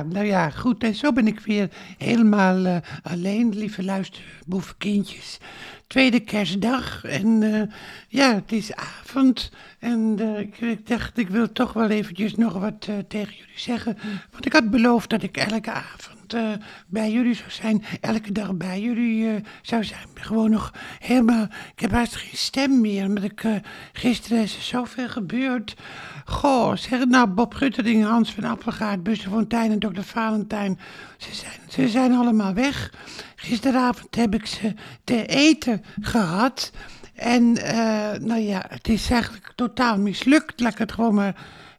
Nou ja, goed. En zo ben ik weer helemaal eh, alleen, lieve luisterboevenkindjes. Tweede kerstdag en eh, ja, het is avond. En eh, ik, ik dacht, ik wil toch wel eventjes nog wat tegen jullie zeggen. Want ik had beloofd dat ik elke avond eh, bij jullie zou zijn. Elke dag bij jullie eh, zou zijn. Gewoon nog helemaal... Ik heb haast geen stem meer, omdat ik... eh, gisteren is er zoveel gebeurd. Goh, zeg nou, Bob Guttering, Hans van Appelgaard, Buster Fontijn en dokter Valentijn. Ze zijn, ze zijn allemaal weg. Gisteravond heb ik ze te eten gehad. En nou ja, het is eigenlijk totaal mislukt. Laat ik het gewoon maar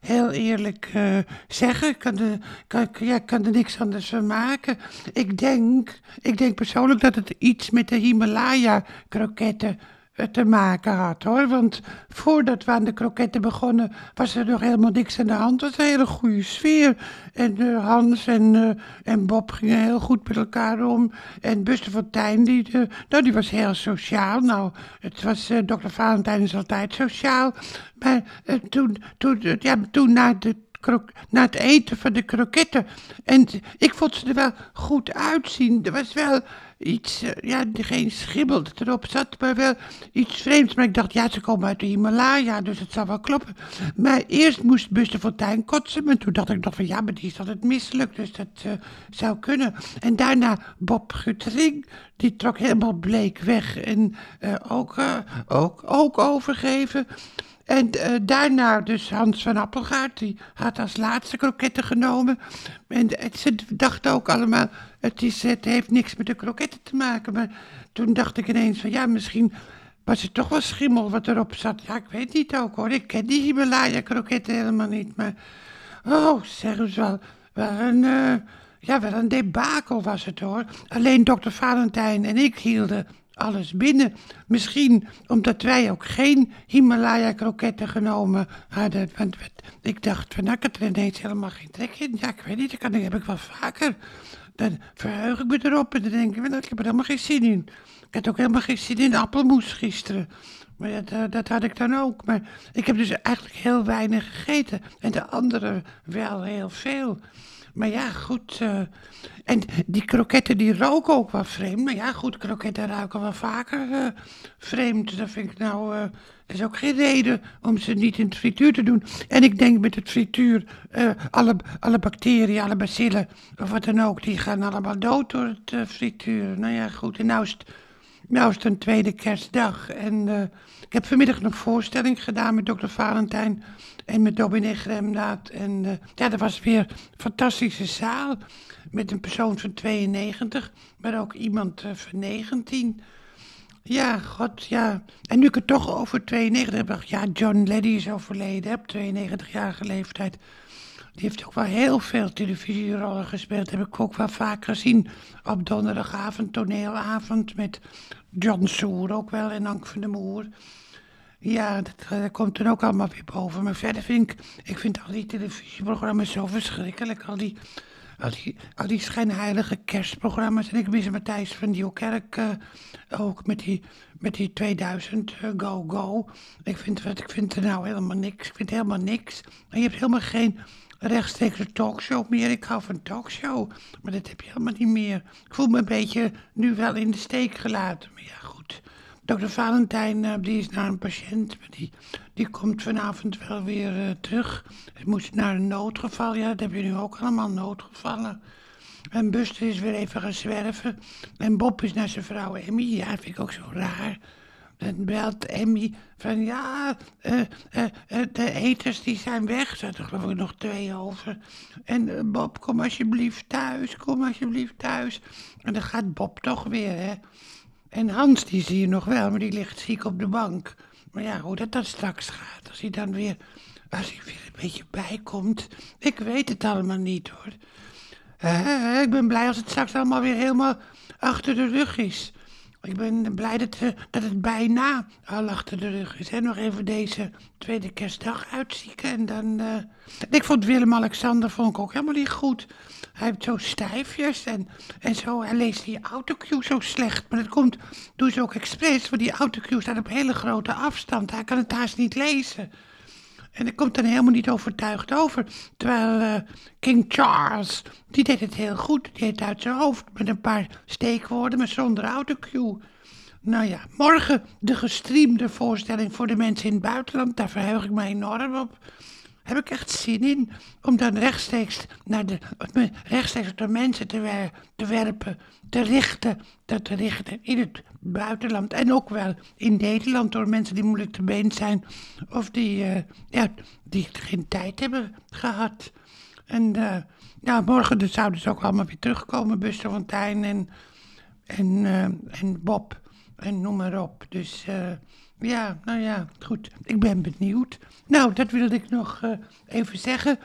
heel eerlijk eh, zeggen. Ik kan er, kan, ja, kan er niks anders van maken. Ik denk, ik denk persoonlijk dat het iets met de Himalaya-kroketten te maken had hoor. Want voordat we aan de kroketten begonnen, was er nog helemaal niks aan de hand. Het was een hele goede sfeer. En eh, Hans en, eh, en Bob gingen heel goed met elkaar om. En Buster Fontijn, die, eh, nou, die was heel sociaal. Nou, het was, eh, dokter Valentijn is altijd sociaal. Maar eh, toen, toen, eh, ja, toen na de na het eten van de kroketten. En ik vond ze er wel goed uitzien. Er was wel iets, eh, ja, geen schimmel dat erop zat, maar wel iets vreemds. Maar ik dacht, ja, ze komen uit de Himalaya, dus het zal wel kloppen. Maar eerst moest Buster Fontijn kotsen, maar toen dacht ik nog van, ja, maar die is altijd misselijk, dus dat eh, zou kunnen. En daarna Bob Guttering, die trok helemaal bleek weg en eh, ook, ook, ook overgeven. En eh, daarna dus Hans van Appelgaard, die had als laatste kroketten genomen. En eh, ze dachten ook allemaal, het, is, het heeft niks met de kroketten te maken. Maar toen dacht ik ineens van, ja, misschien was het toch wel schimmel wat erop zat. Ja, ik weet niet ook hoor, ik ken die Himalaya-kroketten helemaal niet. Maar, oh, zeggen ze wel, wel een... eh, ja, wel een debakel was het hoor. Alleen dokter Valentijn en ik hielden alles binnen. Misschien omdat wij ook geen Himalaya-kroketten genomen hadden. Want ik dacht, van, nou, ik had er ineens helemaal geen trek in. Ja, ik weet niet, dat kan, heb ik wel vaker. Dan verheug ik me erop en dan denk ik, ik heb er helemaal geen zin in. Ik had ook helemaal geen zin in appelmoes gisteren. Maar dat, dat had ik dan ook. Maar ik heb dus eigenlijk heel weinig gegeten. En de anderen wel heel veel. Maar ja, goed. eh, en die kroketten die roken ook wel vreemd. Maar ja, goed, kroketten ruiken wel vaker eh, vreemd. Dat vind ik nou. dat is ook geen reden om ze niet in het frituur te doen. En ik denk met het frituur, alle, alle bacteriën, alle bacillen, of wat dan ook, die gaan allemaal dood door het frituur. Nou ja, goed. En nou is het, nou is het een tweede kerstdag. En eh, ik heb vanmiddag een voorstelling gedaan met dokter Valentijn en met dominee Gremnaat. En eh, ja, dat was weer een fantastische zaal. Met een persoon van 92, maar ook iemand eh, van 19. Ja, god, ja. En nu ik het toch over 92 heb, ja, John Leddy is overleden op 92-jarige leeftijd. Die heeft ook wel heel veel televisierollen gespeeld. Heb ik ook wel vaak gezien op donderdagavond, toneelavond met John Soer ook wel en Ank van der Moer. Ja, dat, eh, dat komt dan ook allemaal weer boven. Maar verder vind ik, ik vind al die televisieprogramma's zo verschrikkelijk. Al die, al die, al die schijnheilige kerstprogramma's. En ik mis Matthijs van Nieuwkerk eh, ook met die, met die 2000 eh, Go Go. Ik vind, ik vind er nou helemaal niks. Ik vind helemaal niks. En je hebt helemaal geen rechtstreekse talkshow meer. Ik hou van talkshow, maar dat heb je helemaal niet meer. Ik voel me een beetje nu wel in de steek gelaten. Maar ja, goed. Dokter Valentijn, eh, die is naar een patiënt, maar die, die komt vanavond wel weer eh, terug. Hij moest naar een noodgeval, ja, dat heb je nu ook allemaal, noodgevallen. En Buster is weer even gaan zwerven. En Bob is naar zijn vrouw Emmy, ja, vind ik ook zo raar. Dan belt Emmy van, ja, eh, eh, eh, de eters die zijn weg. Er zaten geloof ik nog twee over. En Bob, kom alsjeblieft thuis, kom alsjeblieft thuis. En dan gaat Bob toch weer, hè. En Hans, die zie je nog wel, maar die ligt ziek op de bank. Maar ja, hoe dat dan straks gaat, als hij dan weer, als hij weer een beetje bijkomt. Ik weet het allemaal niet hoor. Ik ben blij als het straks allemaal weer helemaal achter de rug is. Ik ben blij dat, eh, dat het bijna al achter de rug is. Hè? Nog even deze tweede kerstdag uitzieken en dan... eh, Ik vond Willem-Alexander vond ik ook helemaal niet goed. Hij heeft zo stijfjes en, en zo. Hij leest die autocue zo slecht. Maar dat komt, doen ze ook expres, want die autocue staat op hele grote afstand. Hij kan het haast niet lezen. En ik komt dan helemaal niet overtuigd over. Terwijl eh, King Charles, die deed het heel goed. Die deed het uit zijn hoofd met een paar steekwoorden, maar zonder autocue. Nou ja, morgen de gestreamde voorstelling voor de mensen in het buitenland. Daar verheug ik me enorm op. Heb ik echt zin in om dan rechtstreeks naar de, rechtstreeks de mensen te, te werpen, te richten, te richten in het buitenland en ook wel in Nederland door mensen die moeilijk te been zijn of die, uh, ja, die geen tijd hebben gehad. En ja, morgen dus zouden ze ook allemaal weer terugkomen, Buster Fontijn en, en, uh, en Bob en noem maar op. Dus ja, nou ja, goed. Ik ben benieuwd. Nou, dat wilde ik nog uh, even zeggen.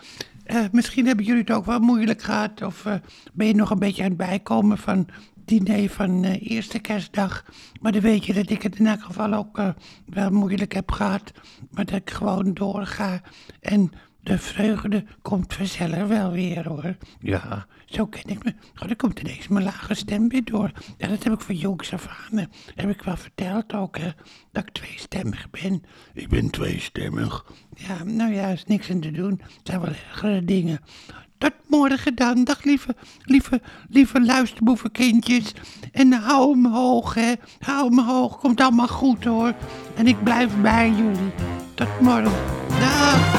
Uh, misschien hebben jullie het ook wel moeilijk gehad. Of ben je nog een beetje aan het bijkomen van diner van eerste kerstdag. Maar dan weet je dat ik het in elk geval ook wel moeilijk heb gehad. Maar dat ik gewoon doorga. En de vreugde komt vanzelf wel weer hoor. Ja, zo ken ik me. Oh, dan komt ineens mijn lage stem weer door. Ja, dat heb ik van jongs af aan. Heb ik wel verteld ook, hè. Dat ik tweestemmig ben. Ik ben tweestemmig. Ja, nou ja, is niks aan te doen. Het zijn wel ergere dingen. Tot morgen dan. Dag lieve, lieve, lieve luisterboevenkindjes. En hou hem hoog, hè. Hou hem hoog. Komt allemaal goed, hoor. En ik blijf bij jullie. Tot morgen. Dag.